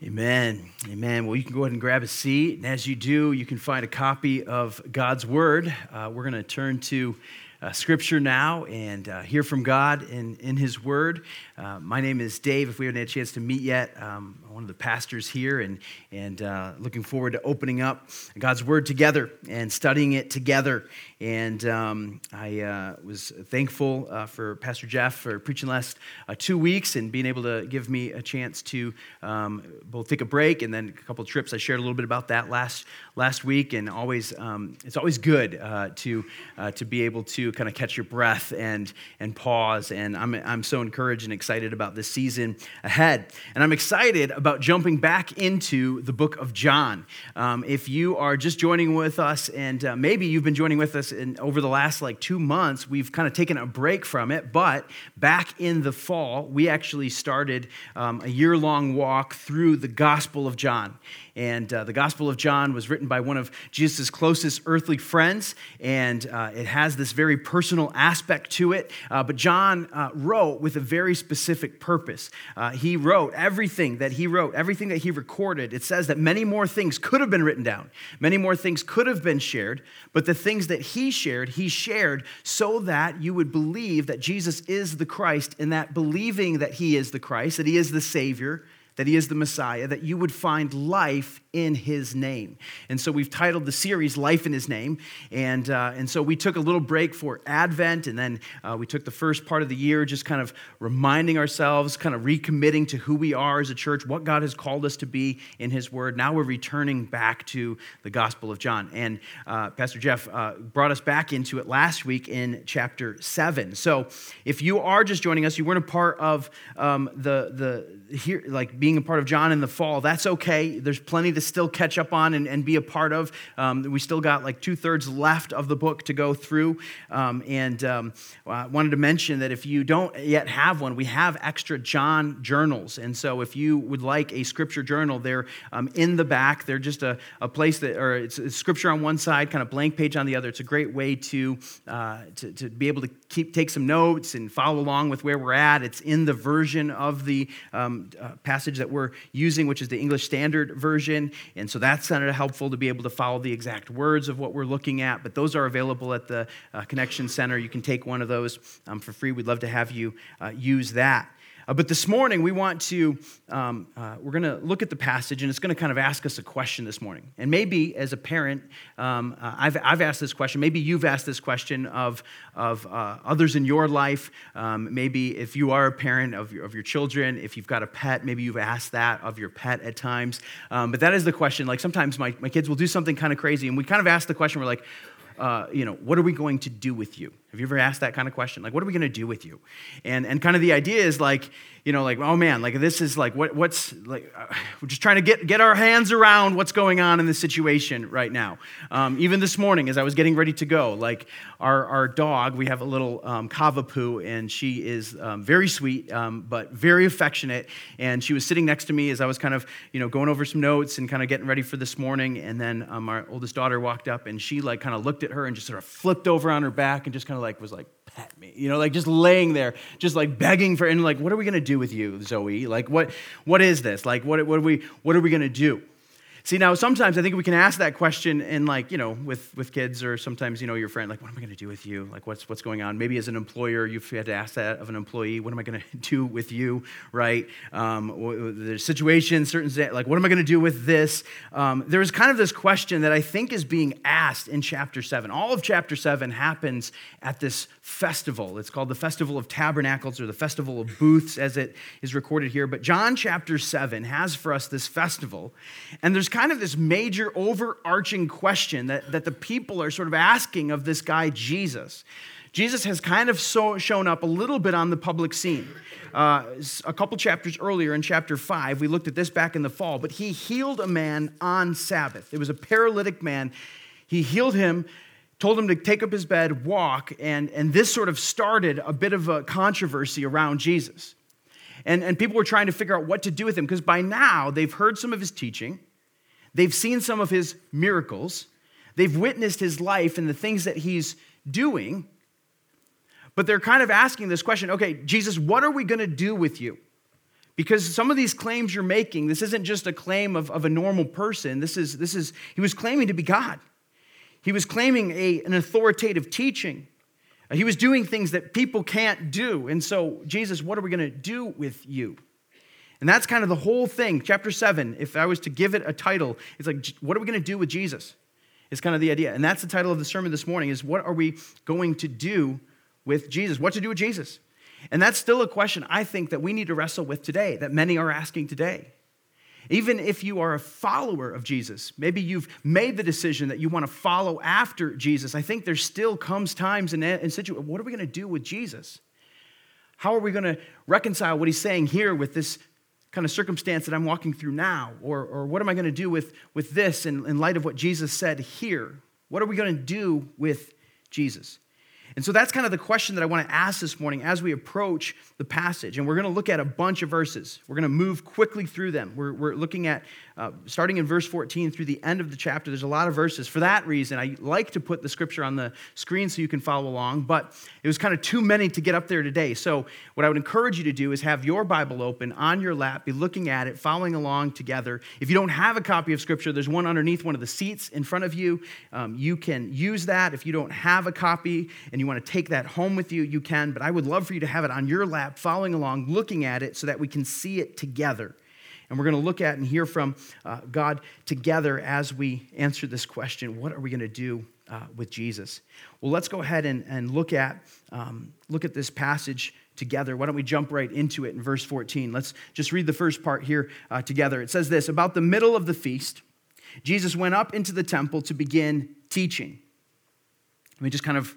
Amen. Amen. Well, you can go ahead and grab a seat. And as you do, you can find a copy of God's Word. Uh, we're going to turn to uh, Scripture now and uh, hear from God in, in His Word. Uh, my name is Dave. If we haven't had a chance to meet yet, um, I'm one of the pastors here and, and uh, looking forward to opening up God's Word together and studying it together. And um, I uh, was thankful uh, for Pastor Jeff for preaching last uh, two weeks and being able to give me a chance to um, both take a break and then a couple trips. I shared a little bit about that last last week, and always um, it's always good uh, to uh, to be able to kind of catch your breath and and pause. And I'm I'm so encouraged and excited about this season ahead, and I'm excited about jumping back into the book of John. Um, if you are just joining with us, and uh, maybe you've been joining with us and over the last like two months, we've kind of taken a break from it. But back in the fall, we actually started um, a year long walk through the Gospel of John. And uh, the Gospel of John was written by one of Jesus' closest earthly friends, and uh, it has this very personal aspect to it. Uh, but John uh, wrote with a very specific purpose. Uh, he wrote everything that he wrote, everything that he recorded. It says that many more things could have been written down, many more things could have been shared, but the things that he shared, he shared so that you would believe that Jesus is the Christ, and that believing that he is the Christ, that he is the Savior, that he is the Messiah, that you would find life in his name. And so we've titled the series Life in His Name. And, uh, and so we took a little break for Advent, and then uh, we took the first part of the year just kind of reminding ourselves, kind of recommitting to who we are as a church, what God has called us to be in his word. Now we're returning back to the Gospel of John. And uh, Pastor Jeff uh, brought us back into it last week in chapter 7. So if you are just joining us, you weren't a part of um, the, the here, like being a part of John in the fall, that's okay. There's plenty to still catch up on and, and be a part of. Um, we still got like two thirds left of the book to go through. Um, and um, I wanted to mention that if you don't yet have one, we have extra John journals. And so if you would like a scripture journal, they're um, in the back. They're just a, a place that, or it's, it's, scripture on one side, kind of blank page on the other. It's a great way to, uh, to, to, be able to keep take some notes and follow along with where we're at. It's in the version of the um, uh, passage that we're using, which is the English Standard Version. And so that's kind of helpful to be able to follow the exact words of what we're looking at. But those are available at the uh, Connection Center. You can take one of those um, for free. We'd love to have you uh, use that. Uh, but this morning, we want to, um, uh, we're going to look at the passage, and it's going to kind of ask us a question this morning. And maybe as a parent, um, uh, I've, I've asked this question. Maybe you've asked this question of, of uh, others in your life. Um, maybe if you are a parent of your, of your children, if you've got a pet, maybe you've asked that of your pet at times. Um, but that is the question. Like sometimes my, my kids will do something kind of crazy, and we kind of ask the question, we're like, uh, you know, what are we going to do with you? Have you ever asked that kind of question? Like, what are we going to do with you? And, and kind of the idea is like, you know, like, oh man, like this is like, what, what's like, uh, we're just trying to get, get our hands around what's going on in the situation right now. Um, even this morning, as I was getting ready to go, like our, our dog, we have a little um, Cavapoo, and she is um, very sweet, um, but very affectionate. And she was sitting next to me as I was kind of, you know, going over some notes and kind of getting ready for this morning. And then um, our oldest daughter walked up and she like kind of looked at her and just sort of flipped over on her back and just kind of like was like, pet me, you know, like just laying there, just like begging for, and like, what are we gonna do with you, Zoe? Like, what, what is this? Like, what, what are we, what are we gonna do? See, now sometimes I think we can ask that question in like, you know, with, with kids or sometimes, you know, your friend, like, what am I going to do with you? Like, what's, what's going on? Maybe as an employer, you've had to ask that of an employee, what am I going to do with you, right? Um, there's situations, certain, like, what am I going to do with this? Um, there's kind of this question that I think is being asked in chapter seven. All of chapter seven happens at this festival. It's called the Festival of Tabernacles or the Festival of Booths as it is recorded here. But John chapter seven has for us this festival. And there's kind of this major overarching question that, that the people are sort of asking of this guy, Jesus. Jesus has kind of so, shown up a little bit on the public scene. Uh, a couple chapters earlier, in chapter 5, we looked at this back in the fall, but he healed a man on Sabbath. It was a paralytic man. He healed him, told him to take up his bed, walk, and, and this sort of started a bit of a controversy around Jesus. And, and people were trying to figure out what to do with him because by now they've heard some of his teaching. They've seen some of his miracles, they've witnessed his life and the things that he's doing, but they're kind of asking this question okay, Jesus, what are we going to do with you? Because some of these claims you're making, this isn't just a claim of, of a normal person. This is, this is, he was claiming to be God. He was claiming a, an authoritative teaching. He was doing things that people can't do. And so, Jesus, what are we going to do with you? And that's kind of the whole thing. Chapter 7, if I was to give it a title, it's like, what are we going to do with Jesus? It's kind of the idea. And that's the title of the sermon this morning is what are we going to do with Jesus? What to do with Jesus? And that's still a question I think that we need to wrestle with today, that many are asking today. Even if you are a follower of Jesus, maybe you've made the decision that you want to follow after Jesus, I think there still comes times and, and situations, what are we going to do with Jesus? How are we going to reconcile what he's saying here with this kind of circumstance that I'm walking through now? Or, or what am I going to do with, with this in, in light of what Jesus said here? What are we going to do with Jesus? And so that's kind of the question that I want to ask this morning as we approach the passage. And we're going to look at a bunch of verses. We're going to move quickly through them. We're, we're looking at uh, starting in verse 14 through the end of the chapter. There's a lot of verses. For that reason, I like to put the scripture on the screen so you can follow along, but it was kind of too many to get up there today. So, what I would encourage you to do is have your Bible open on your lap, be looking at it, following along together. If you don't have a copy of scripture, there's one underneath one of the seats in front of you. Um, you can use that. If you don't have a copy and you want to take that home with you, you can, but I would love for you to have it on your lap, following along, looking at it so that we can see it together. And we're going to look at and hear from uh, God together as we answer this question what are we going to do uh, with Jesus? Well, let's go ahead and, and look, at, um, look at this passage together. Why don't we jump right into it in verse 14? Let's just read the first part here uh, together. It says this About the middle of the feast, Jesus went up into the temple to begin teaching. Let me just kind of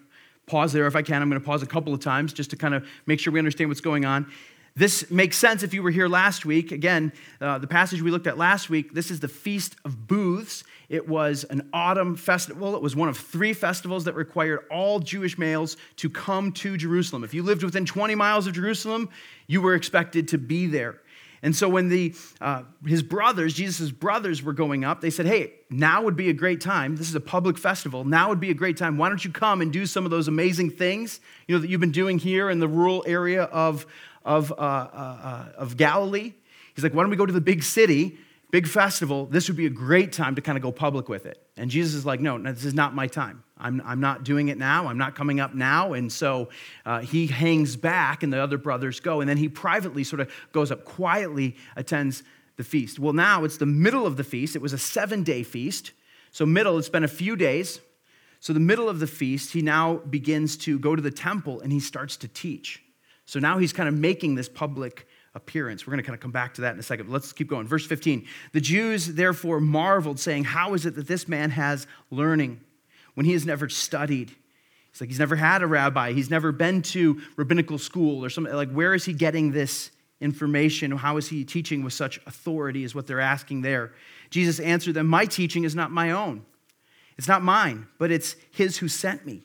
pause there if I can. I'm going to pause a couple of times just to kind of make sure we understand what's going on. This makes sense if you were here last week. Again, uh, the passage we looked at last week, this is the Feast of Booths. It was an autumn festival. It was one of three festivals that required all Jewish males to come to Jerusalem. If you lived within 20 miles of Jerusalem, you were expected to be there. And so when the, uh, his brothers, Jesus' brothers, were going up, they said, Hey, now would be a great time. This is a public festival. Now would be a great time. Why don't you come and do some of those amazing things you know, that you've been doing here in the rural area of, of, uh, uh, uh, of Galilee. He's like, why don't we go to the big city, big festival? This would be a great time to kind of go public with it. And Jesus is like, no, no this is not my time. I'm, I'm not doing it now. I'm not coming up now. And so uh, he hangs back, and the other brothers go. And then he privately sort of goes up, quietly attends the feast. Well, now it's the middle of the feast. It was a seven day feast. So, middle, it's been a few days. So, the middle of the feast, he now begins to go to the temple and he starts to teach. So now he's kind of making this public appearance. We're going to kind of come back to that in a second. Let's keep going. Verse 15. The Jews therefore marveled, saying, How is it that this man has learning when he has never studied? It's like he's never had a rabbi, he's never been to rabbinical school or something. Like, where is he getting this information? How is he teaching with such authority, is what they're asking there. Jesus answered them, My teaching is not my own. It's not mine, but it's his who sent me.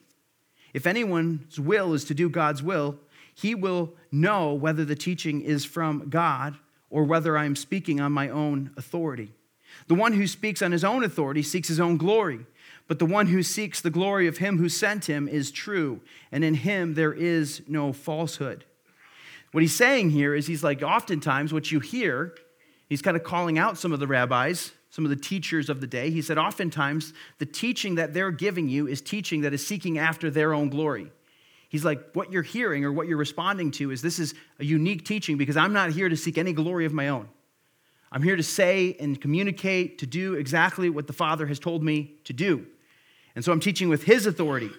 If anyone's will is to do God's will, he will know whether the teaching is from God or whether I am speaking on my own authority. The one who speaks on his own authority seeks his own glory, but the one who seeks the glory of him who sent him is true, and in him there is no falsehood. What he's saying here is he's like, oftentimes, what you hear, he's kind of calling out some of the rabbis, some of the teachers of the day. He said, oftentimes, the teaching that they're giving you is teaching that is seeking after their own glory. He's like, what you're hearing or what you're responding to is this is a unique teaching because I'm not here to seek any glory of my own. I'm here to say and communicate, to do exactly what the Father has told me to do. And so I'm teaching with His authority.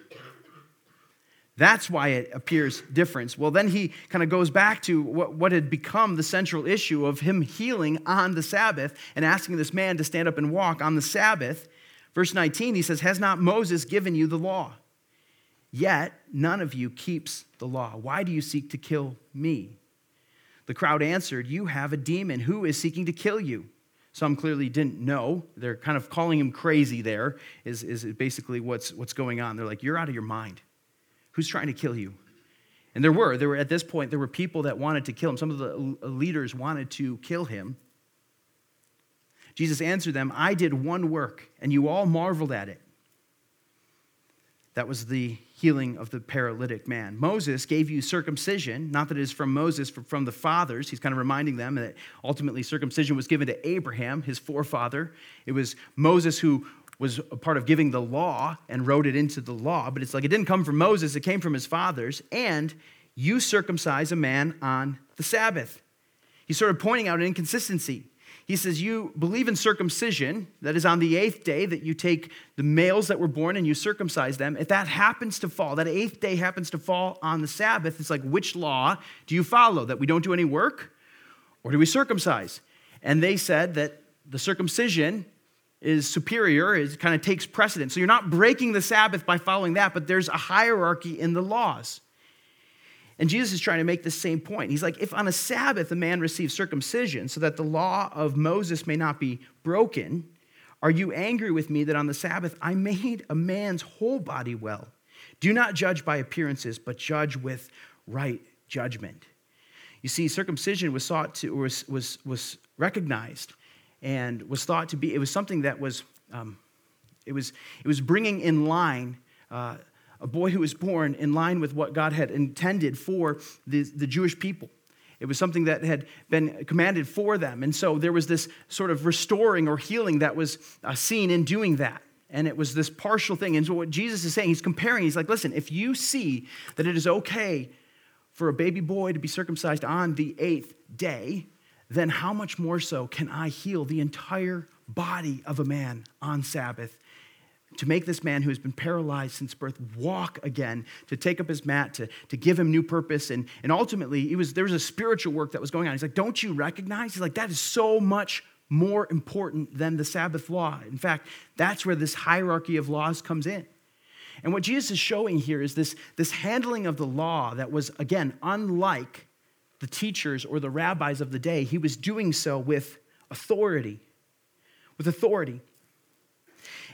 That's why it appears different. Well, then he kind of goes back to what, what had become the central issue of him healing on the Sabbath and asking this man to stand up and walk on the Sabbath. Verse 19, he says, Has not Moses given you the law? Yet none of you keeps the law. Why do you seek to kill me? The crowd answered, You have a demon. Who is seeking to kill you? Some clearly didn't know. They're kind of calling him crazy there, is, is basically what's, what's going on. They're like, You're out of your mind. Who's trying to kill you? And there were, there were at this point, there were people that wanted to kill him. Some of the uh, leaders wanted to kill him. Jesus answered them, I did one work, and you all marveled at it That was the healing of the paralytic man. Moses gave you circumcision, not that it is from Moses, but from the fathers. He's kind of reminding them that ultimately circumcision was given to Abraham, his forefather. It was Moses who was a part of giving the law and wrote it into the law, but it's like it didn't come from Moses, it came from his fathers. And you circumcise a man on the Sabbath. He's sort of pointing out an inconsistency. He says, You believe in circumcision, that is on the eighth day that you take the males that were born and you circumcise them. If that happens to fall, that eighth day happens to fall on the Sabbath, it's like, which law do you follow? That we don't do any work? Or do we circumcise? And they said that the circumcision is superior, it kind of takes precedence. So you're not breaking the Sabbath by following that, but there's a hierarchy in the laws. And Jesus is trying to make the same point. He's like, if on a Sabbath a man receives circumcision so that the law of Moses may not be broken, are you angry with me that on the Sabbath I made a man's whole body well? Do not judge by appearances, but judge with right judgment. You see, circumcision was sought to, was, was, was recognized and was thought to be, it was something that was, um, it was, it was bringing in line uh, a boy who was born in line with what God had intended for the, the Jewish people. It was something that had been commanded for them. And so there was this sort of restoring or healing that was uh, seen in doing that. And it was this partial thing. And so what Jesus is saying, he's comparing, he's like, listen, if you see that it is okay for a baby boy to be circumcised on the eighth day, then how much more so can I heal the entire body of a man on Sabbath to make this man who has been paralyzed since birth walk again, to take up his mat, to, to give him new purpose. And, and ultimately, it was, there was a spiritual work that was going on. He's like, Don't you recognize? He's like, That is so much more important than the Sabbath law. In fact, that's where this hierarchy of laws comes in. And what Jesus is showing here is this, this handling of the law that was, again, unlike the teachers or the rabbis of the day. He was doing so with authority. With authority.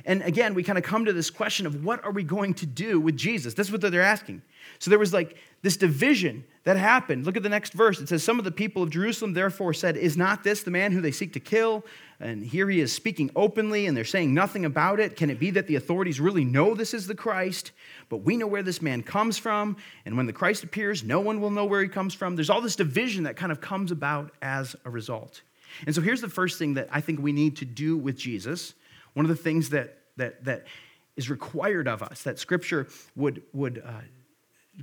And again, we kind of come to this question of what are we going to do with Jesus? That's what they're asking. So there was like this division that happened. Look at the next verse. It says, Some of the people of Jerusalem therefore said, Is not this the man who they seek to kill? And here he is speaking openly, and they're saying nothing about it. Can it be that the authorities really know this is the Christ? But we know where this man comes from. And when the Christ appears, no one will know where he comes from. There's all this division that kind of comes about as a result. And so here's the first thing that I think we need to do with Jesus one of the things that, that, that is required of us, that Scripture would, would uh,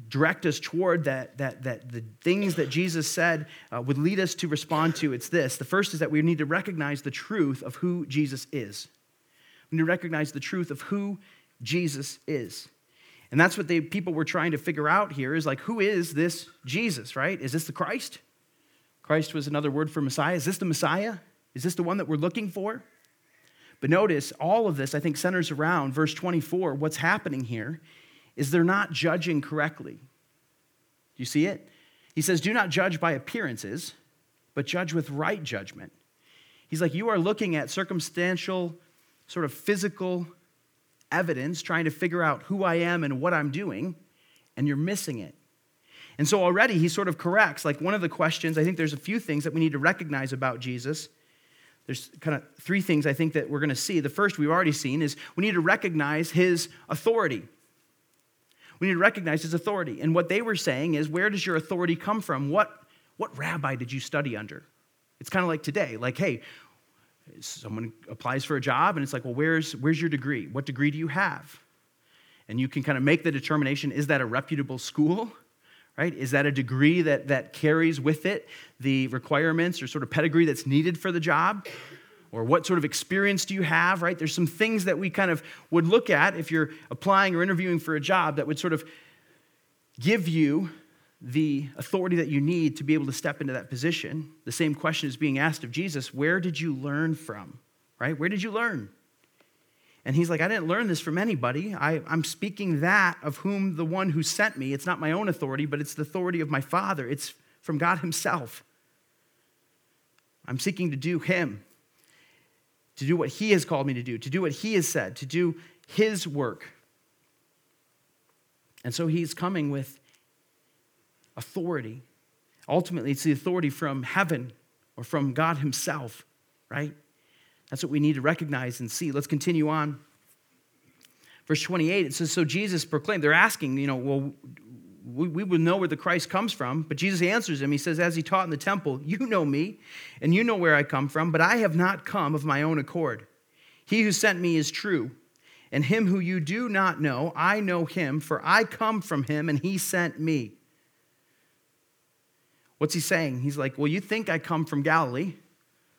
direct us toward, that, that, that the things that Jesus said uh, would lead us to respond to, it's this. The first is that we need to recognize the truth of who Jesus is. We need to recognize the truth of who Jesus is. And that's what the people were trying to figure out here is like, who is this Jesus, right? Is this the Christ? Christ was another word for Messiah. Is this the Messiah? Is this the one that we're looking for? But notice all of this, I think, centers around verse 24. What's happening here is they're not judging correctly. Do you see it? He says, Do not judge by appearances, but judge with right judgment. He's like, You are looking at circumstantial, sort of physical evidence, trying to figure out who I am and what I'm doing, and you're missing it. And so already he sort of corrects. Like one of the questions, I think there's a few things that we need to recognize about Jesus there's kind of three things I think that we're going to see. The first we've already seen is we need to recognize his authority. We need to recognize his authority. And what they were saying is, where does your authority come from? What, what rabbi did you study under? It's kind of like today, like, hey, someone applies for a job and it's like, well, where's, where's your degree? What degree do you have? And you can kind of make the determination is that a reputable school? Right? Is that a degree that, that carries with it the requirements or sort of pedigree that's needed for the job? Or what sort of experience do you have, right? There's some things that we kind of would look at if you're applying or interviewing for a job that would sort of give you the authority that you need to be able to step into that position. The same question is being asked of Jesus where did you learn from, right? Where did you learn? And he's like, I didn't learn this from anybody. I, am speaking that of whom the one who sent me. It's not my own authority, but it's the authority of my Father. It's from God Himself. I'm seeking to do Him, to do what He has called me to do, to do what He has said, to do His work. And so He's coming with authority. Ultimately, it's the authority from heaven or from God Himself, right? That's what we need to recognize and see. Let's continue on. Verse 28, it says, So Jesus proclaimed, they're asking, you know, well, we, would know where the Christ comes from. But Jesus answers him. He says, As he taught in the temple, you know me, and you know where I come from, but I have not come of my own accord. He who sent me is true, and him who you do not know, I know him, for I come from him, and he sent me. What's he saying? He's like, Well, you think I come from Galilee,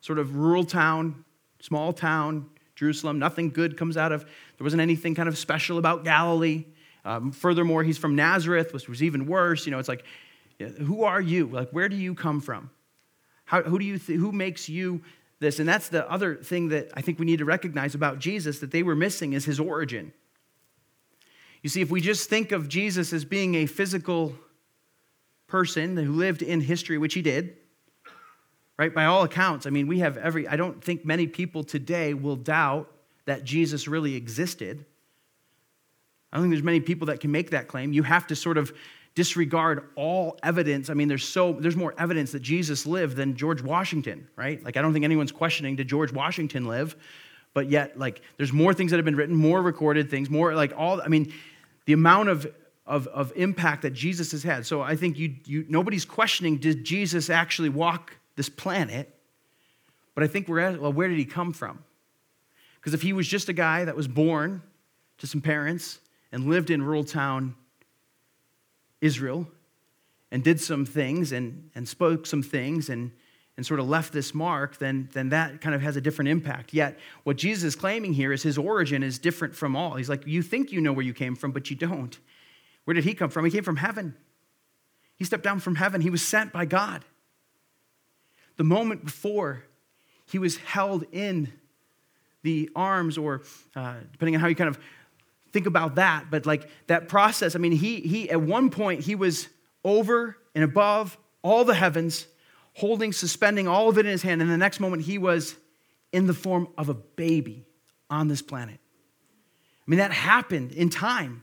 sort of rural town, small town, Jerusalem. Nothing good comes out of, there wasn't anything kind of special about Galilee. Um, furthermore, he's from Nazareth, which was even worse. You know, it's like, who are you? Like, where do you come from? How, who do you th- who makes you this? And that's the other thing that I think we need to recognize about Jesus that they were missing is his origin. You see, if we just think of Jesus as being a physical person who lived in history, which he did, right? By all accounts, I mean, we have every, I don't think many people today will doubt that Jesus really existed. I don't think there's many people that can make that claim. You have to sort of disregard all evidence. I mean, there's so there's more evidence that Jesus lived than George Washington, right? Like I don't think anyone's questioning did George Washington live, but yet like there's more things that have been written, more recorded things, more like all I mean, the amount of of, of impact that Jesus has had. So I think you, you nobody's questioning did Jesus actually walk this planet? But I think we're at, well, where did he come from? Because if he was just a guy that was born to some parents and lived in rural town Israel and did some things and, and spoke some things and, and sort of left this mark, then, then that kind of has a different impact. Yet, what Jesus is claiming here is his origin is different from all. He's like, You think you know where you came from, but you don't. Where did he come from? He came from heaven. He stepped down from heaven. He was sent by God. The moment before, he was held in the arms, or uh, depending on how you kind of think about that, but like that process, I mean, he, he at one point, he was over and above all the heavens, holding, suspending all of it in his hand. And the next moment, he was in the form of a baby on this planet. I mean, that happened in time.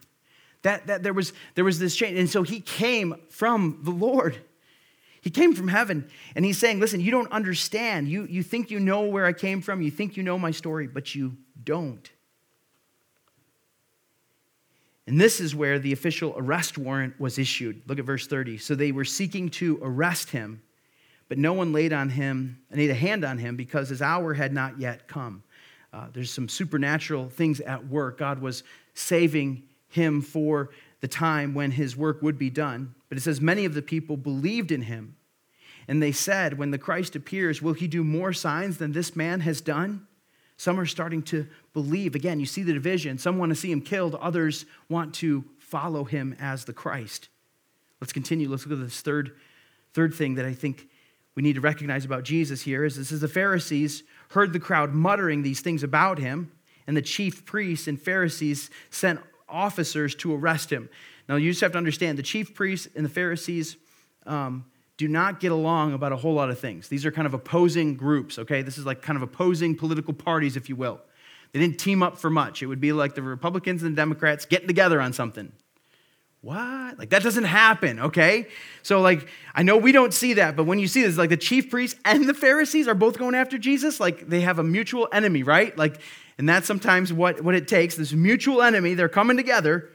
That, that there, was, there was this change. And so he came from the Lord. He came from heaven. And he's saying, Listen, you don't understand. You, you think you know where I came from. You think you know my story, but you don't. And this is where the official arrest warrant was issued. Look at verse 30. So they were seeking to arrest him, but no one laid on him, laid a hand on him because his hour had not yet come. Uh, there's some supernatural things at work. God was saving him for the time when his work would be done. But it says, Many of the people believed in him. And they said, When the Christ appears, will he do more signs than this man has done? Some are starting to believe. Again, you see the division. Some want to see him killed, others want to follow him as the Christ. Let's continue. Let's look at this third, third thing that I think we need to recognize about Jesus here is this is the Pharisees heard the crowd muttering these things about him, and the chief priests and Pharisees sent officers to arrest him. Now, you just have to understand the chief priests and the Pharisees um, do not get along about a whole lot of things. These are kind of opposing groups, okay? This is like kind of opposing political parties, if you will. They didn't team up for much. It would be like the Republicans and the Democrats getting together on something. What? Like that doesn't happen, okay? So like I know we don't see that, but when you see this, like the chief priests and the Pharisees are both going after Jesus, like they have a mutual enemy, right? Like, and that's sometimes what, what it takes. This mutual enemy, they're coming together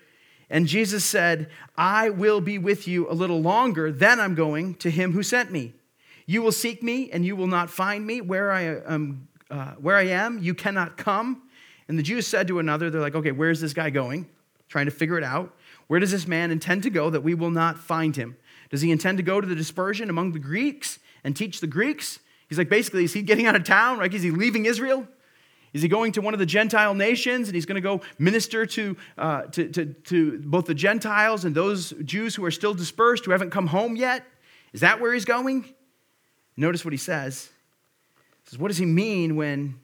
and Jesus said, I will be with you a little longer, then I'm going to him who sent me. You will seek me, and you will not find me. Where I am, uh, where I am, you cannot come. And the Jews said to another, They're like, okay, where's this guy going? Trying to figure it out. Where does this man intend to go that we will not find him? Does he intend to go to the dispersion among the Greeks and teach the Greeks? He's like, basically, is he getting out of town? Like, is he leaving Israel? Is he going to one of the Gentile nations and he's going to go minister to, uh, to, to, to both the Gentiles and those Jews who are still dispersed, who haven't come home yet? Is that where he's going? Notice what he says. He says, What does he mean when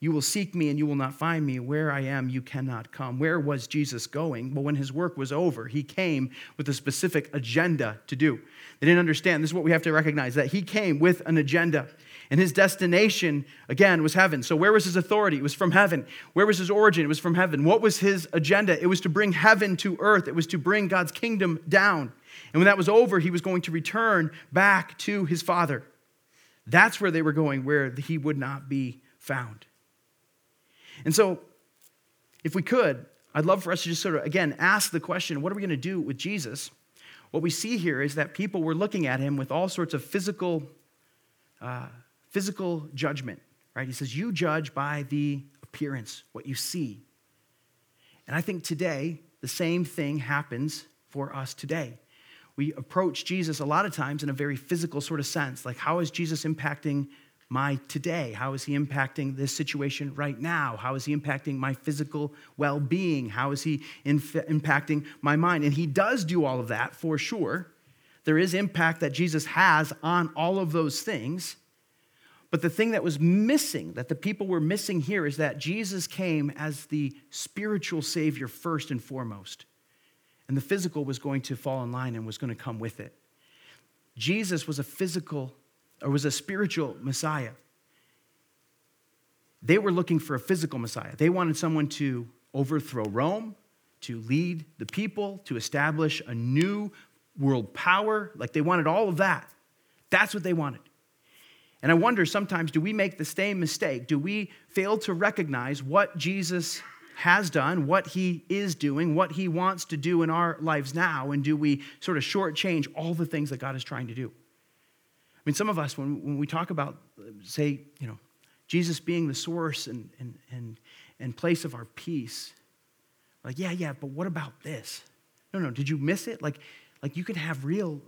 you will seek me and you will not find me? Where I am, you cannot come. Where was Jesus going? Well, when his work was over, he came with a specific agenda to do. They didn't understand. This is what we have to recognize that he came with an agenda. And his destination, again, was heaven. So, where was his authority? It was from heaven. Where was his origin? It was from heaven. What was his agenda? It was to bring heaven to earth, it was to bring God's kingdom down. And when that was over, he was going to return back to his Father. That's where they were going, where he would not be found. And so, if we could, I'd love for us to just sort of, again, ask the question what are we going to do with Jesus? What we see here is that people were looking at him with all sorts of physical, uh, physical judgment, right? He says, You judge by the appearance, what you see. And I think today, the same thing happens for us today. We approach Jesus a lot of times in a very physical sort of sense, like, how is Jesus impacting my today? How is he impacting this situation right now? How is he impacting my physical well being? How is he inf- impacting my mind? And he does do all of that for sure. There is impact that Jesus has on all of those things. But the thing that was missing, that the people were missing here, is that Jesus came as the spiritual Savior first and foremost. And the physical was going to fall in line and was going to come with it. Jesus was a physical or was a spiritual Messiah. They were looking for a physical Messiah. They wanted someone to overthrow Rome, to lead the people, to establish a new world power. Like they wanted all of that. That's what they wanted. And I wonder sometimes do we make the same mistake? Do we fail to recognize what Jesus has done, what he is doing, what he wants to do in our lives now, and do we sort of shortchange all the things that God is trying to do? I mean, some of us, when, when we talk about, say, you know, Jesus being the source and, and, and, and place of our peace, like, yeah, yeah, but what about this? No, no, did you miss it? Like, like you could have real,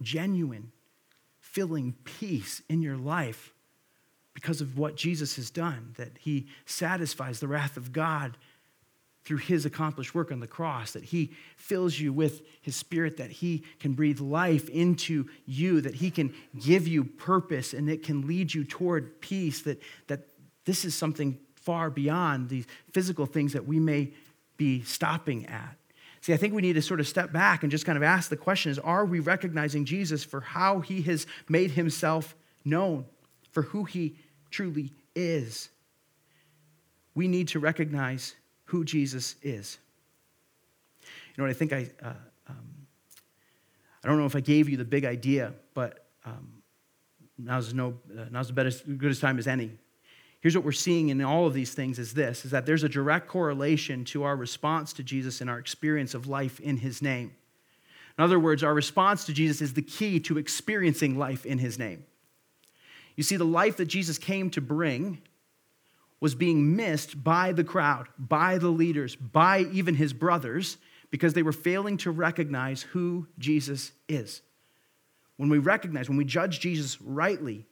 genuine, filling peace in your life because of what Jesus has done, that he satisfies the wrath of God through his accomplished work on the cross, that he fills you with his spirit, that he can breathe life into you, that he can give you purpose and it can lead you toward peace, that, that this is something far beyond the physical things that we may be stopping at. See, I think we need to sort of step back and just kind of ask the question is are we recognizing Jesus for how he has made himself known, for who he truly is? We need to recognize who Jesus is. You know what I think I, uh, um, I don't know if I gave you the big idea, but um, now's, no, uh, now's the best, good time as any. Here's what we're seeing in all of these things is this, is that there's a direct correlation to our response to Jesus and our experience of life in his name. In other words, our response to Jesus is the key to experiencing life in his name. You see, the life that Jesus came to bring was being missed by the crowd, by the leaders, by even his brothers, because they were failing to recognize who Jesus is. When we recognize, when we judge Jesus rightly,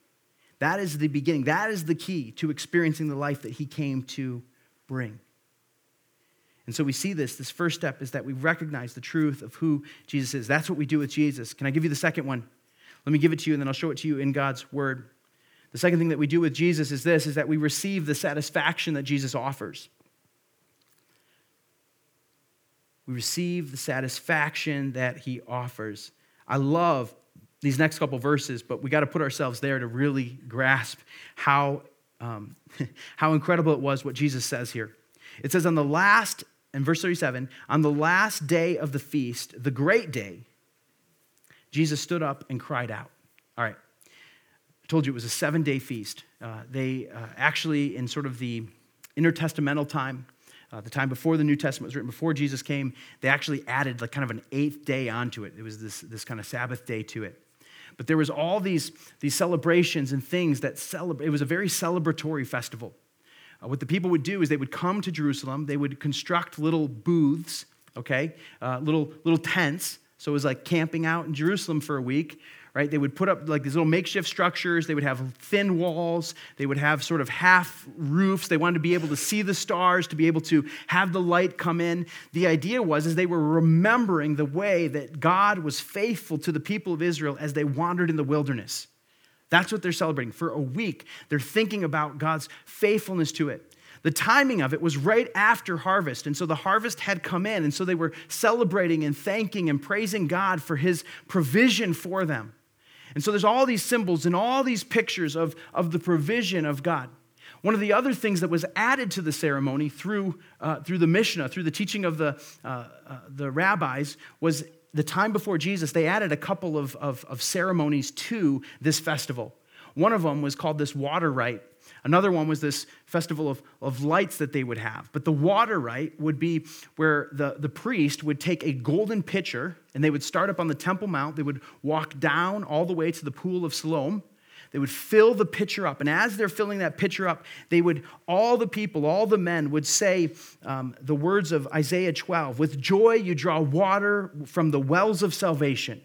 that is the beginning, that is the key to experiencing the life that he came to bring. And so we see this. This first step is that we recognize the truth of who Jesus is. That's what we do with Jesus. Can I give you the second one? Let me give it to you, and then I'll show it to you in God's word. The second thing that we do with Jesus is this is that we receive the satisfaction that Jesus offers. We receive the satisfaction that he offers. I love these next couple verses, but we got to put ourselves there to really grasp how, um, how incredible it was what Jesus says here. It says, On the last, in verse 37, on the last day of the feast, the great day, Jesus stood up and cried out. All right, I told you it was a seven day feast. Uh, they uh, actually, in sort of the intertestamental time, uh, the time before the New Testament was written, before Jesus came, they actually added like kind of an eighth day onto it. It was this, this kind of Sabbath day to it. But there was all these, these celebrations and things that celebrate. It was a very celebratory festival. Uh, what the people would do is they would come to Jerusalem. They would construct little booths, okay, uh, little little tents. So it was like camping out in Jerusalem for a week right? They would put up like these little makeshift structures. They would have thin walls. They would have sort of half roofs. They wanted to be able to see the stars, to be able to have the light come in. The idea was is they were remembering the way that God was faithful to the people of Israel as they wandered in the wilderness. That's what they're celebrating. For a week, they're thinking about God's faithfulness to it. The timing of it was right after harvest. And so the harvest had come in. And so they were celebrating and thanking and praising God for his provision for them. And so there's all these symbols and all these pictures of, of the provision of God. One of the other things that was added to the ceremony through, uh, through the Mishnah, through the teaching of the, uh, uh, the rabbis, was the time before Jesus, they added a couple of, of, of ceremonies to this festival. One of them was called this water rite. Another one was this festival of, of lights that they would have. But the water rite would be where the, the priest would take a golden pitcher and they would start up on the Temple Mount. They would walk down all the way to the pool of Siloam. They would fill the pitcher up. And as they're filling that pitcher up, they would, all the people, all the men would say um, the words of Isaiah 12 With joy you draw water from the wells of salvation.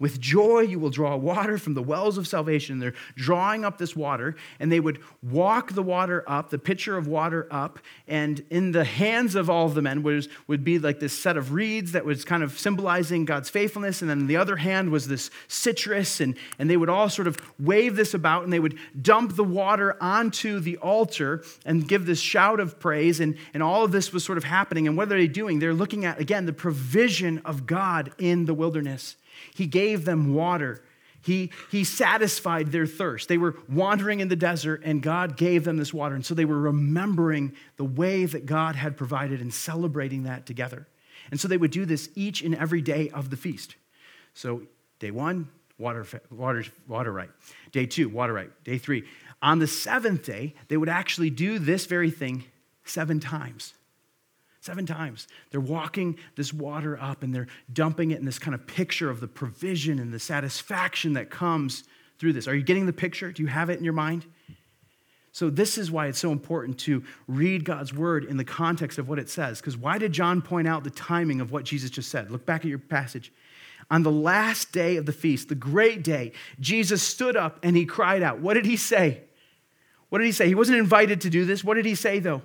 With joy, you will draw water from the wells of salvation. They're drawing up this water, and they would walk the water up, the pitcher of water up, and in the hands of all of the men was, would be like this set of reeds that was kind of symbolizing God's faithfulness. And then the other hand was this citrus, and, and they would all sort of wave this about, and they would dump the water onto the altar and give this shout of praise. And, and all of this was sort of happening. And what are they doing? They're looking at, again, the provision of God in the wilderness. He gave them water. He, he satisfied their thirst. They were wandering in the desert, and God gave them this water. And so they were remembering the way that God had provided and celebrating that together. And so they would do this each and every day of the feast. So, day one, water, water, water rite. Day two, water rite. Day three. On the seventh day, they would actually do this very thing seven times. Seven times. They're walking this water up and they're dumping it in this kind of picture of the provision and the satisfaction that comes through this. Are you getting the picture? Do you have it in your mind? So, this is why it's so important to read God's word in the context of what it says. Because why did John point out the timing of what Jesus just said? Look back at your passage. On the last day of the feast, the great day, Jesus stood up and he cried out. What did he say? What did he say? He wasn't invited to do this. What did he say, though?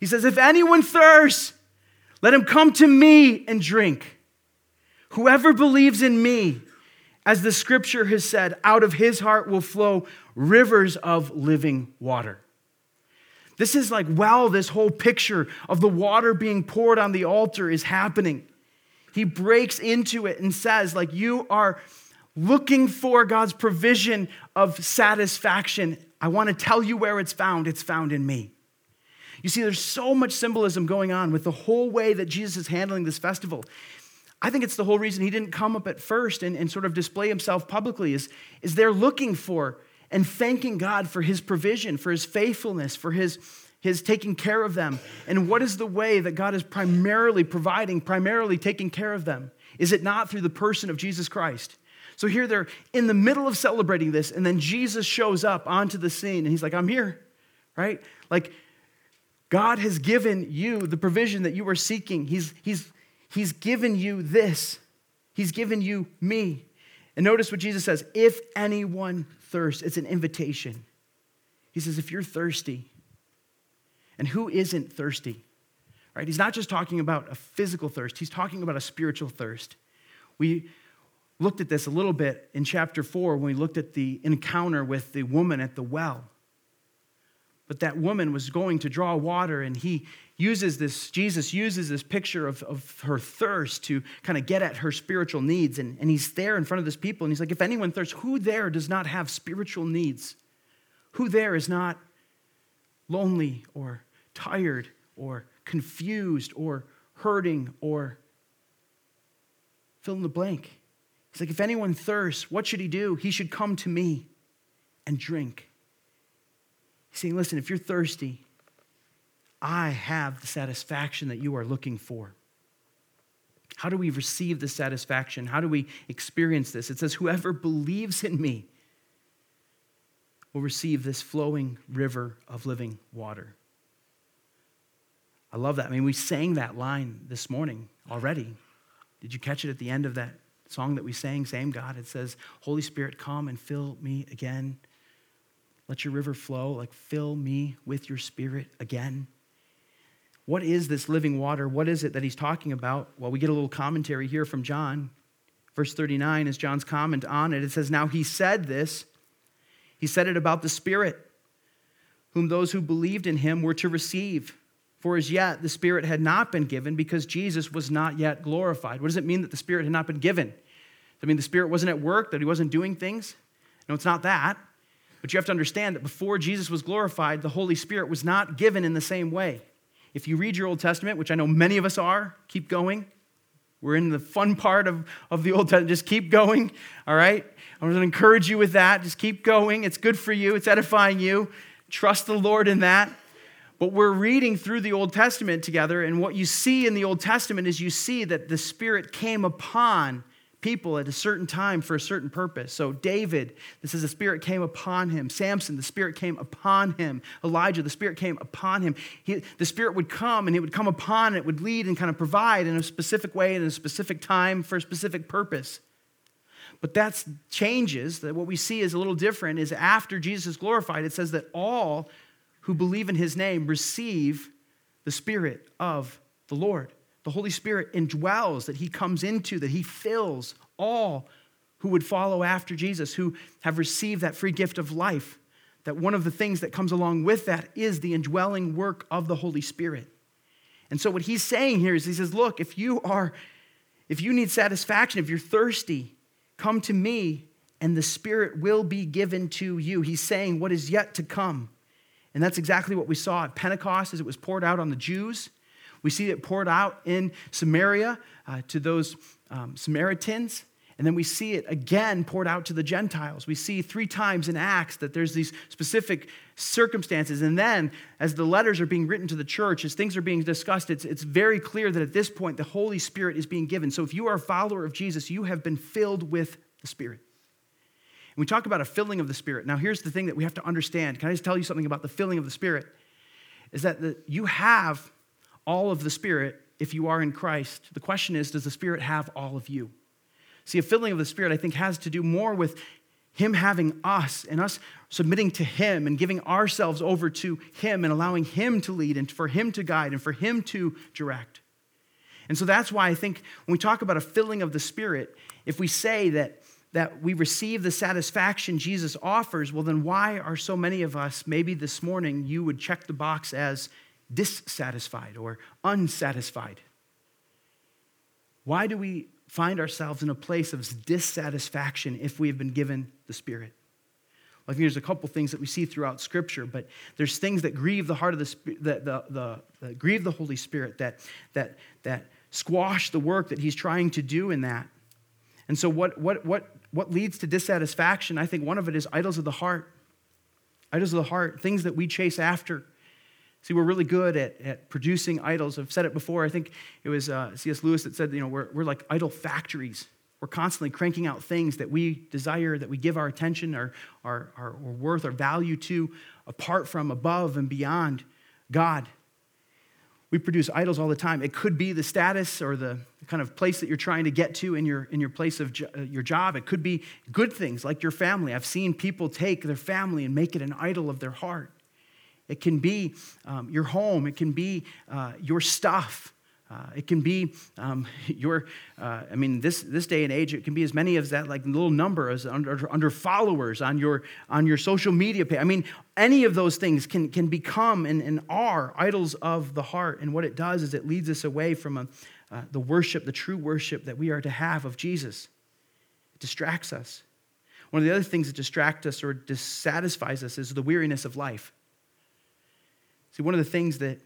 He says, If anyone thirsts, let him come to me and drink. Whoever believes in me, as the scripture has said, out of his heart will flow rivers of living water. This is like, wow, this whole picture of the water being poured on the altar is happening. He breaks into it and says, like, you are looking for God's provision of satisfaction. I want to tell you where it's found. It's found in me. You see, there's so much symbolism going on with the whole way that Jesus is handling this festival. I think it's the whole reason he didn't come up at first and, and sort of display himself publicly is, is they're looking for and thanking God for his provision, for his faithfulness, for his, his taking care of them. And what is the way that God is primarily providing, primarily taking care of them? Is it not through the person of Jesus Christ? So here they're in the middle of celebrating this, and then Jesus shows up onto the scene, and he's like, I'm here, right? Like, God has given you the provision that you were seeking. He's, he's, he's given you this, He's given you me. And notice what Jesus says if anyone thirsts, it's an invitation. He says, if you're thirsty, and who isn't thirsty? Right? He's not just talking about a physical thirst, he's talking about a spiritual thirst. We looked at this a little bit in chapter 4 when we looked at the encounter with the woman at the well. But that woman was going to draw water, and he uses this, Jesus uses this picture of, of her thirst to kind of get at her spiritual needs. And, and he's there in front of this people, and he's like, if anyone thirsts, who there does not have spiritual needs? Who there is not lonely or tired or confused or hurting or fill in the blank? He's like, if anyone thirsts, what should he do? He should come to me and drink. Saying, listen, if you're thirsty, I have the satisfaction that you are looking for. How do we receive the satisfaction? How do we experience this? It says, Whoever believes in me will receive this flowing river of living water. I love that. I mean, we sang that line this morning already. Did you catch it at the end of that song that we sang? Same God. It says, Holy Spirit, come and fill me again. Let your river flow, like fill me with your spirit again. What is this living water? What is it that he's talking about? Well, we get a little commentary here from John. Verse 39 is John's comment on it. It says, Now he said this, he said it about the Spirit, whom those who believed in him were to receive. For as yet the Spirit had not been given because Jesus was not yet glorified. What does it mean that the Spirit had not been given? It mean the Spirit wasn't at work, that he wasn't doing things? No, it's not that. But you have to understand that before Jesus was glorified, the Holy Spirit was not given in the same way. If you read your Old Testament, which I know many of us are, keep going. We're in the fun part of, of the Old Testament. Just keep going, all right? I'm going to encourage you with that. Just keep going. It's good for you, it's edifying you. trust the Lord in that. But we're reading through the Old Testament together, and what you see in the Old Testament is you see that the Spirit came upon people at a certain time for a certain purpose. So, David, this is the Spirit came upon him. Samson, the Spirit came upon him. Elijah, the Spirit came upon him. He, the Spirit would come and it would come upon and it would lead and kind of provide in a specific way, in a specific time, for a specific purpose. But that changes. That what we see is a little different. Is after Jesus is glorified, it says that all who believe in his name receive the Spirit of the Lord. The Holy Spirit indwells, that He comes into, that He fills all who would follow after Jesus, who have received that free gift of life. That one of the things that comes along with that is the indwelling work of the Holy Spirit. And so, what He's saying here is He says, Look, if you are, if you need satisfaction, if you're thirsty, come to me and the Spirit will be given to you. He's saying what is yet to come. And that's exactly what we saw at Pentecost as it was poured out on the Jews. We see it poured out in Samaria uh, to those um, Samaritans. And then we see it again poured out to the Gentiles. We see three times in Acts that there's these specific circumstances. And then, as the letters are being written to the church, as things are being discussed, it's, it's very clear that at this point the Holy Spirit is being given. So if you are a follower of Jesus, you have been filled with the Spirit. And we talk about a filling of the Spirit. Now, here's the thing that we have to understand. Can I just tell you something about the filling of the Spirit? Is that the, you have all of the Spirit if you are in Christ. The question is, does the Spirit have all of you? See, a filling of the Spirit, I think, has to do more with Him having us and us submitting to Him and giving ourselves over to Him and allowing Him to lead and for Him to guide and for Him to direct. And so that's why I think when we talk about a filling of the Spirit, if we say that, that we receive the satisfaction Jesus offers, well, then why are so many of us, maybe this morning, you would check the box as dissatisfied or unsatisfied? Why do we find ourselves in a place of dissatisfaction if we have been given the Spirit? I think there's a couple things that we see throughout Scripture, but there's things that grieve the heart of the, the, the, the, the grieve the Holy Spirit that, that, that squash the work that He's trying to do in that. And so, what, what, what, what leads to dissatisfaction? I think one of it is idols of the heart. Idols of the heart, things that we chase after See, we're really good at, at producing idols. I've said it before. I think it was uh, C.S. Lewis that said, you know, we're, we're like idol factories. We're constantly cranking out things that we desire, that we give our attention, our, our, our, our worth, our value to, apart from, above, and beyond God. We produce idols all the time. It could be the status or the kind of place that you're trying to get to in your, in your place of jo- uh, your job. It could be good things like your family. I've seen people take their family and make it an idol of their heart. It can be um, your home. It can be uh, your stuff. Uh, it can be um, your, uh, I mean, this, this day and age, it can be as many as that, like little number as under, under followers on your, on your social media page. I mean, any of those things can, can become and, and are idols of the heart. And what it does is it leads us away from a, uh, the worship, the true worship that we are to have of Jesus. It distracts us. One of the other things that distract us or dissatisfies us is the weariness of life. See, one of the things that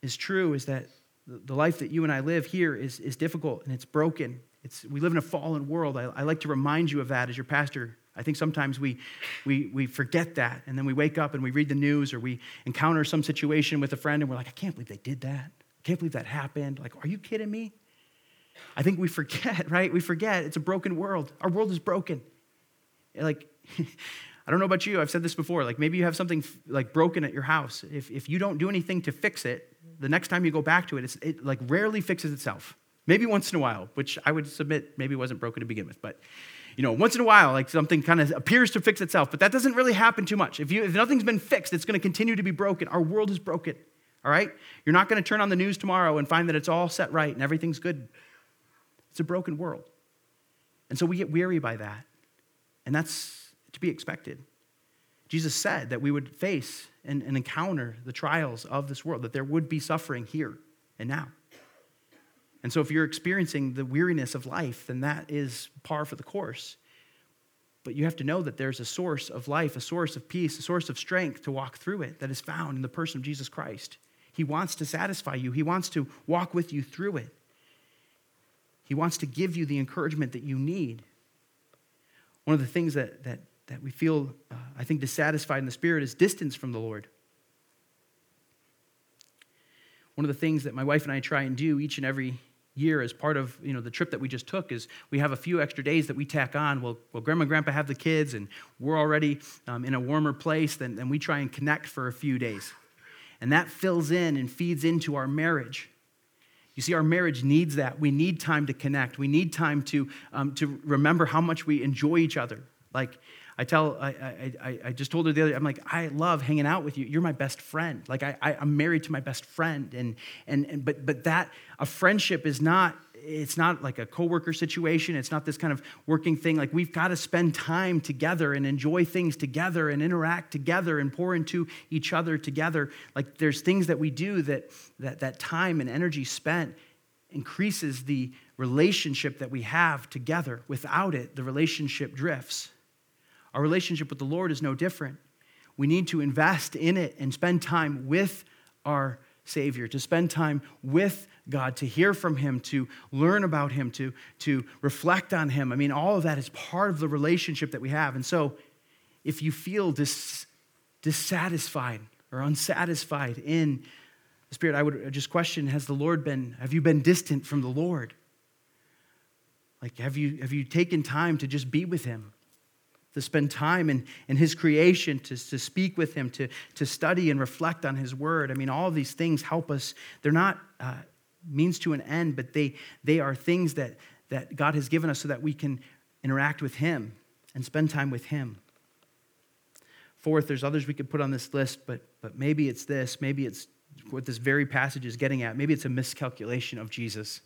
is true is that the life that you and I live here is, is difficult and it's broken. It's, we live in a fallen world. I, I like to remind you of that as your pastor. I think sometimes we, we, we forget that, and then we wake up and we read the news or we encounter some situation with a friend and we're like, I can't believe they did that. I can't believe that happened. Like, are you kidding me? I think we forget, right? We forget it's a broken world. Our world is broken. Like, I don't know about you, I've said this before. Like maybe you have something like broken at your house. If, if you don't do anything to fix it, the next time you go back to it, it like rarely fixes itself. Maybe once in a while, which I would submit maybe wasn't broken to begin with. But you know, once in a while, like something kind of appears to fix itself, but that doesn't really happen too much. If, you, if nothing's been fixed, it's going to continue to be broken. Our world is broken, all right? You're not going to turn on the news tomorrow and find that it's all set right and everything's good. It's a broken world. And so we get weary by that. And that's to be expected. Jesus said that we would face and, and, encounter the trials of this world, that there would be suffering here and now. And so, if you're experiencing the weariness of life, then that is par for the course. But you have to know that there's a source of life, a source of peace, a source of strength to walk through it that is found in the person of Jesus Christ. He wants to satisfy you, He wants to walk with you through it. He wants to give you the encouragement that you need. One of the things that, that that we feel, uh, I think, dissatisfied in the spirit is distance from the Lord. One of the things that my wife and I try and do each and every year as part of you know the trip that we just took is we have a few extra days that we tack on well, well grandma and grandpa have the kids and we're already um, in a warmer place then, then we try and connect for a few days and that fills in and feeds into our marriage you see, our marriage needs that. We need time to connect. We need time to, um, to remember how much we enjoy each other. Like, I tell, I, I, I just told her the other, I'm like, I love hanging out with you. You're my best friend. Like, I, I, am married to my best friend. And, and, and, but, but that, a friendship is not, it's not like a coworker situation. It's not this kind of working thing. Like, we've got to spend time together and enjoy things together and interact together and pour into each other together. Like, there's things that we do that, that, that time and energy spent increases the relationship that we have together. Without it, the relationship drifts. Our relationship with the Lord is no different. We need to invest in it and spend time with our Savior, to spend time with God, to hear from Him, to learn about Him, to, to reflect on Him. I mean, all of that is part of the relationship that we have. And so, if you feel dis, dissatisfied or unsatisfied in the Spirit, I would just question Has the Lord been, have you been distant from the Lord? Like, have you, have you taken time to just be with Him? To spend time in, in his creation, to, to speak with him, to, to study and reflect on his word. I mean, all of these things help us. They're not uh, means to an end, but they, they are things that, that God has given us so that we can interact with him and spend time with him. Fourth, there's others we could put on this list, but, but maybe it's this. Maybe it's what this very passage is getting at. Maybe it's a miscalculation of Jesus.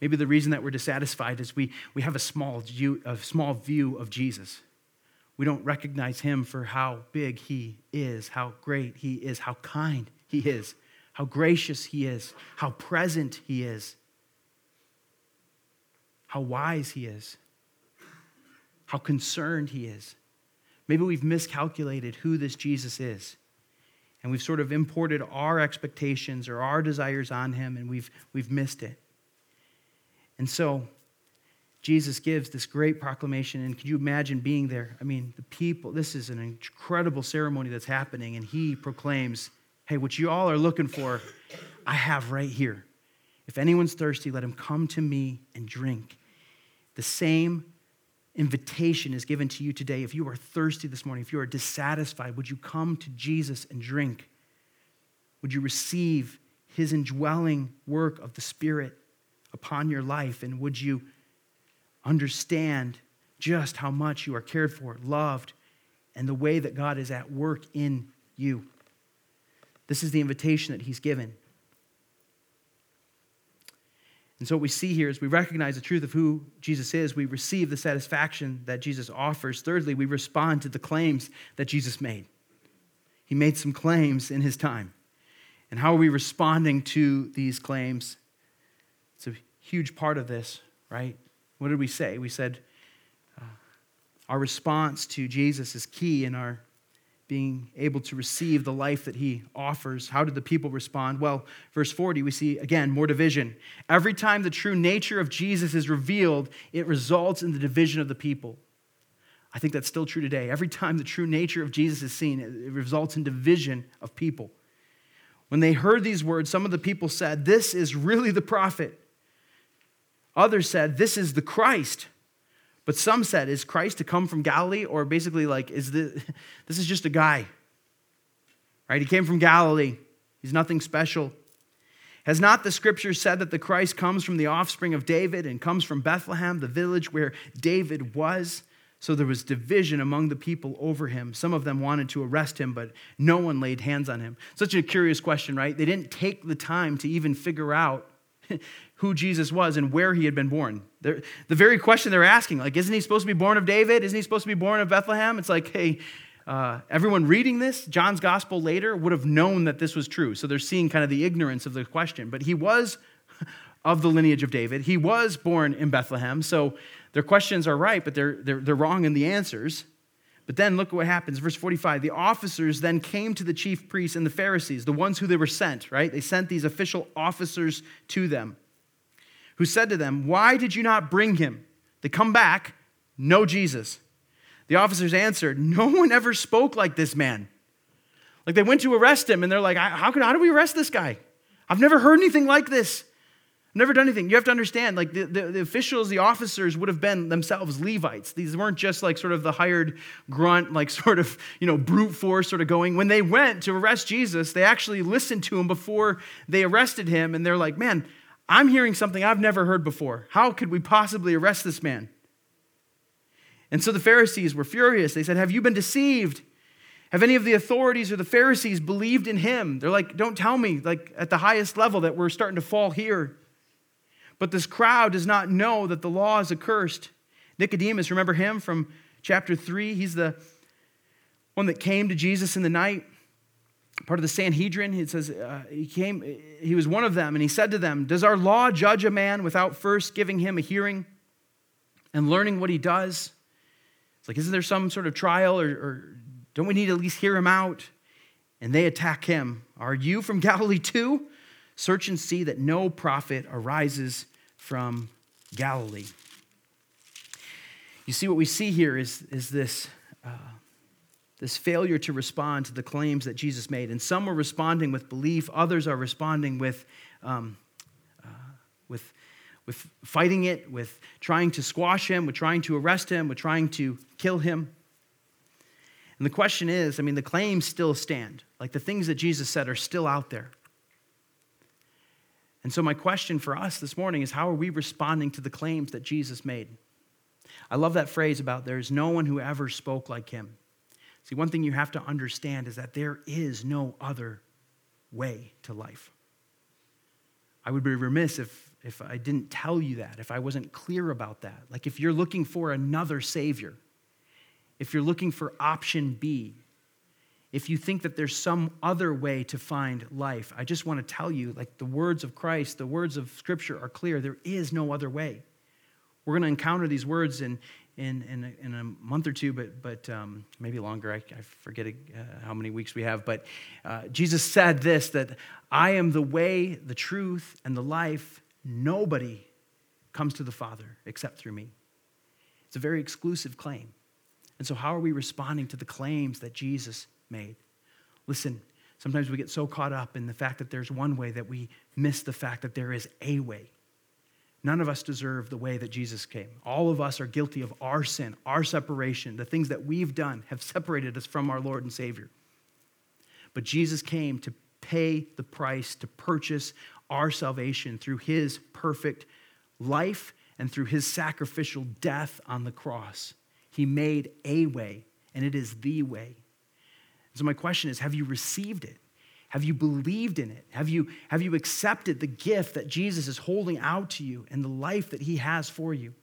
Maybe the reason that we're dissatisfied is we, we have a small, view, a small view of Jesus. We don't recognize him for how big he is, how great he is, how kind he is, how gracious he is, how present he is, how wise he is, how concerned he is. Maybe we've miscalculated who this Jesus is. And we've sort of imported our expectations or our desires on him, and we've, we've missed it. And so Jesus gives this great proclamation. And could you imagine being there? I mean, the people, this is an incredible ceremony that's happening. And he proclaims, Hey, what you all are looking for, I have right here. If anyone's thirsty, let him come to me and drink. The same invitation is given to you today. If you are thirsty this morning, if you are dissatisfied, would you come to Jesus and drink? Would you receive his indwelling work of the Spirit upon your life? And would you understand just how much you are cared for, loved, and the way that God is at work in you. This is the invitation that He's given. And so, what we see here is we recognize the truth of who Jesus is. We receive the satisfaction that Jesus offers. Thirdly, we respond to the claims that Jesus made. He made some claims in his time. And how are we responding to these claims? It's a huge part of this, right? What did we say? We said uh, our response to Jesus is key in our being able to receive the life that he offers. How did the people respond? Well, verse 40, we see again more division. Every time the true nature of Jesus is revealed, it results in the division of the people. I think that's still true today. Every time the true nature of Jesus is seen, it results in division of people. When they heard these words, some of the people said, This is really the prophet. Others said, This is the Christ. But some said, Is Christ to come from Galilee? Or basically, like, is this, this is just a guy. Right? He came from Galilee. He's nothing special. Has not the scripture said that the Christ comes from the offspring of David and comes from Bethlehem, the village where David was? So there was division among the people over him. Some of them wanted to arrest him, but no one laid hands on him. Such a curious question, right? They didn't take the time to even figure out who Jesus was and where he had been born. They're, the very question they're asking, like, isn't he supposed to be born of David? Isn't he supposed to be born of Bethlehem? It's like, hey, uh, everyone reading this, John's gospel later, would have known that this was true. So they're seeing kind of the ignorance of the question. But he was of the lineage of David. He was born in Bethlehem. So their questions are right, but they're, they're, they're wrong in the answers. But then look at what happens. Verse 45 the officers then came to the chief priests and the Pharisees, the ones who they were sent, right? They sent these official officers to them who said to them, Why did you not bring him? They come back, no Jesus. The officers answered, No one ever spoke like this man. Like they went to arrest him and they're like, How, can, how do we arrest this guy? I've never heard anything like this. Never done anything. You have to understand, like the, the, the, officials, the officers would have been themselves Levites. These weren't just like sort of the hired grunt, like sort of, you know, brute force sort of going. When they went to arrest Jesus, they actually listened to him before they arrested him. And they're like, man, I'm hearing something I've never heard before. How could we possibly arrest this man? And so the Pharisees were furious. They said, Have you been deceived? Have any of the authorities or the Pharisees believed in him? They're like, Don't tell me, like at the highest level, that we're starting to fall here. But this crowd does not know that the law is accursed. Nicodemus, remember him from chapter 3? He's the one that came to Jesus in the night, part of the Sanhedrin. It says uh, he came, he was one of them, and he said to them, Does our law judge a man without first giving him a hearing and learning what he does? It's like, isn't there some sort of trial or, or don't we need to at least hear him out? And they attack him. Are you from Galilee too? Search and see that no prophet arises from Galilee. You see, what we see here is, is this, uh, this failure to respond to the claims that Jesus made. And some are responding with belief, others are responding with, um, uh, with with fighting it, with trying to squash him, with trying to arrest him, with trying to kill him. And the question is I mean, the claims still stand. Like the things that Jesus said are still out there. And so, my question for us this morning is how are we responding to the claims that Jesus made? I love that phrase about there's no one who ever spoke like him. See, one thing you have to understand is that there is no other way to life. I would be remiss if if I didn't tell you that, if I wasn't clear about that. Like if you're looking for another Savior, if you're looking for option B, if you think that there's some other way to find life, I just want to tell you like the words of Christ, the words of Scripture are clear. There is no other way. We're going to encounter these words in, in, in, a, in a month or two, but, but um, maybe longer. I, I forget uh, how many weeks we have. But uh, Jesus said this that I am the way, the truth, and the life. Nobody comes to the Father except through me. It's a very exclusive claim. And so, how are we responding to the claims that Jesus made? Listen, sometimes we get so caught up in the fact that there's one way that we miss the fact that there is a way. None of us deserve the way that Jesus came. All of us are guilty of our sin, our separation. The things that we've done have separated us from our Lord and Savior. But Jesus came to pay the price to purchase our salvation through his perfect life and through his sacrificial death on the cross. He made a way, and it is the way. So, my question is have you received it? Have you believed in it? Have you, have you accepted the gift that Jesus is holding out to you and the life that he has for you?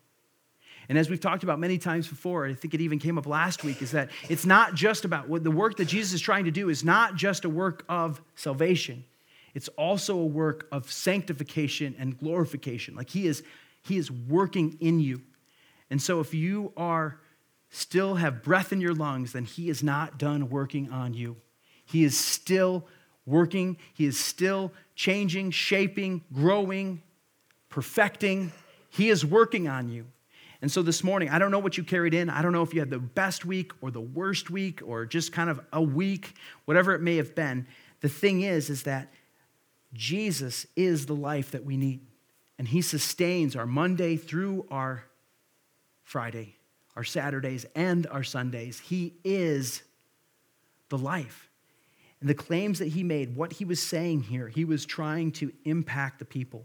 And as we've talked about many times before, I think it even came up last week, is that it's not just about what the work that Jesus is trying to do is not just a work of salvation it's also a work of sanctification and glorification. Like he is, he is working in you. And so if you are still have breath in your lungs, then he is not done working on you. He is still working, he is still changing, shaping, growing, perfecting. He is working on you. And so this morning, I don't know what you carried in. I don't know if you had the best week or the worst week or just kind of a week, whatever it may have been. The thing is, is that Jesus is the life that we need. And He sustains our Monday through our Friday, our Saturdays, and our Sundays. He is the life. And the claims that He made, what He was saying here, He was trying to impact the people.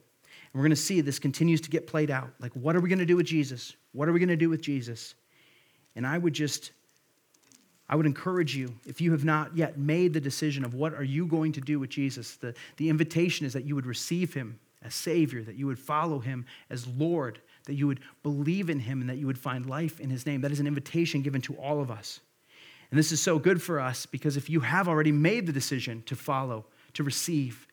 And we're going to see this continues to get played out. Like, what are we going to do with Jesus? What are we going to do with Jesus? And I would just I would encourage you, if you have not yet made the decision of what are you going to do with Jesus, the, the invitation is that you would receive him as Savior, that you would follow him as Lord, that you would believe in him, and that you would find life in his name. That is an invitation given to all of us. And this is so good for us because if you have already made the decision to follow, to receive,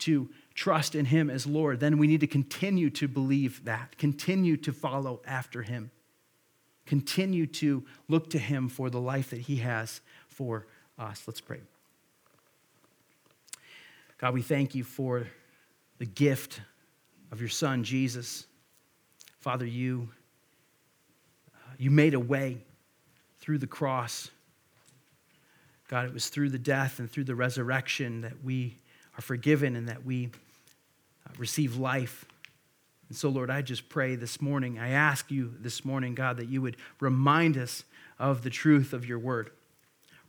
to trust in him as Lord, then we need to continue to believe that, continue to follow after him continue to look to Him for the life that He has for us. Let's pray. God, we thank you for the gift of your Son, Jesus. Father, you, you made a way through the cross. God, it was through the death and through the resurrection that we are forgiven and that we uh, receive life. And so, Lord, I just pray this morning, I ask you this morning, God, that you would remind us of the truth of your word.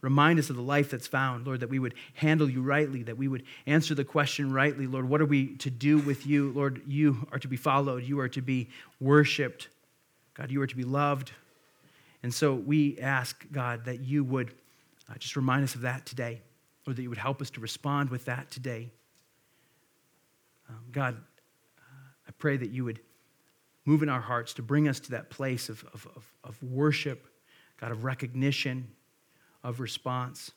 Remind us of the life that's found, Lord, that we would handle you rightly, that we would answer the question rightly. Lord, what are we to do with you? Lord, you are to be followed, you are to be worshiped. God, you are to be loved. And so we ask, God, that you would uh, just remind us of that today, or that you would help us to respond with that today. Um, God, uh, I pray that you would move in our hearts to bring us to that place of, of, of, of worship, God, of recognition of response.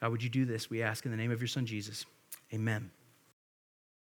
God, would you do this? We ask in the name of your Son, Jesus. Amen.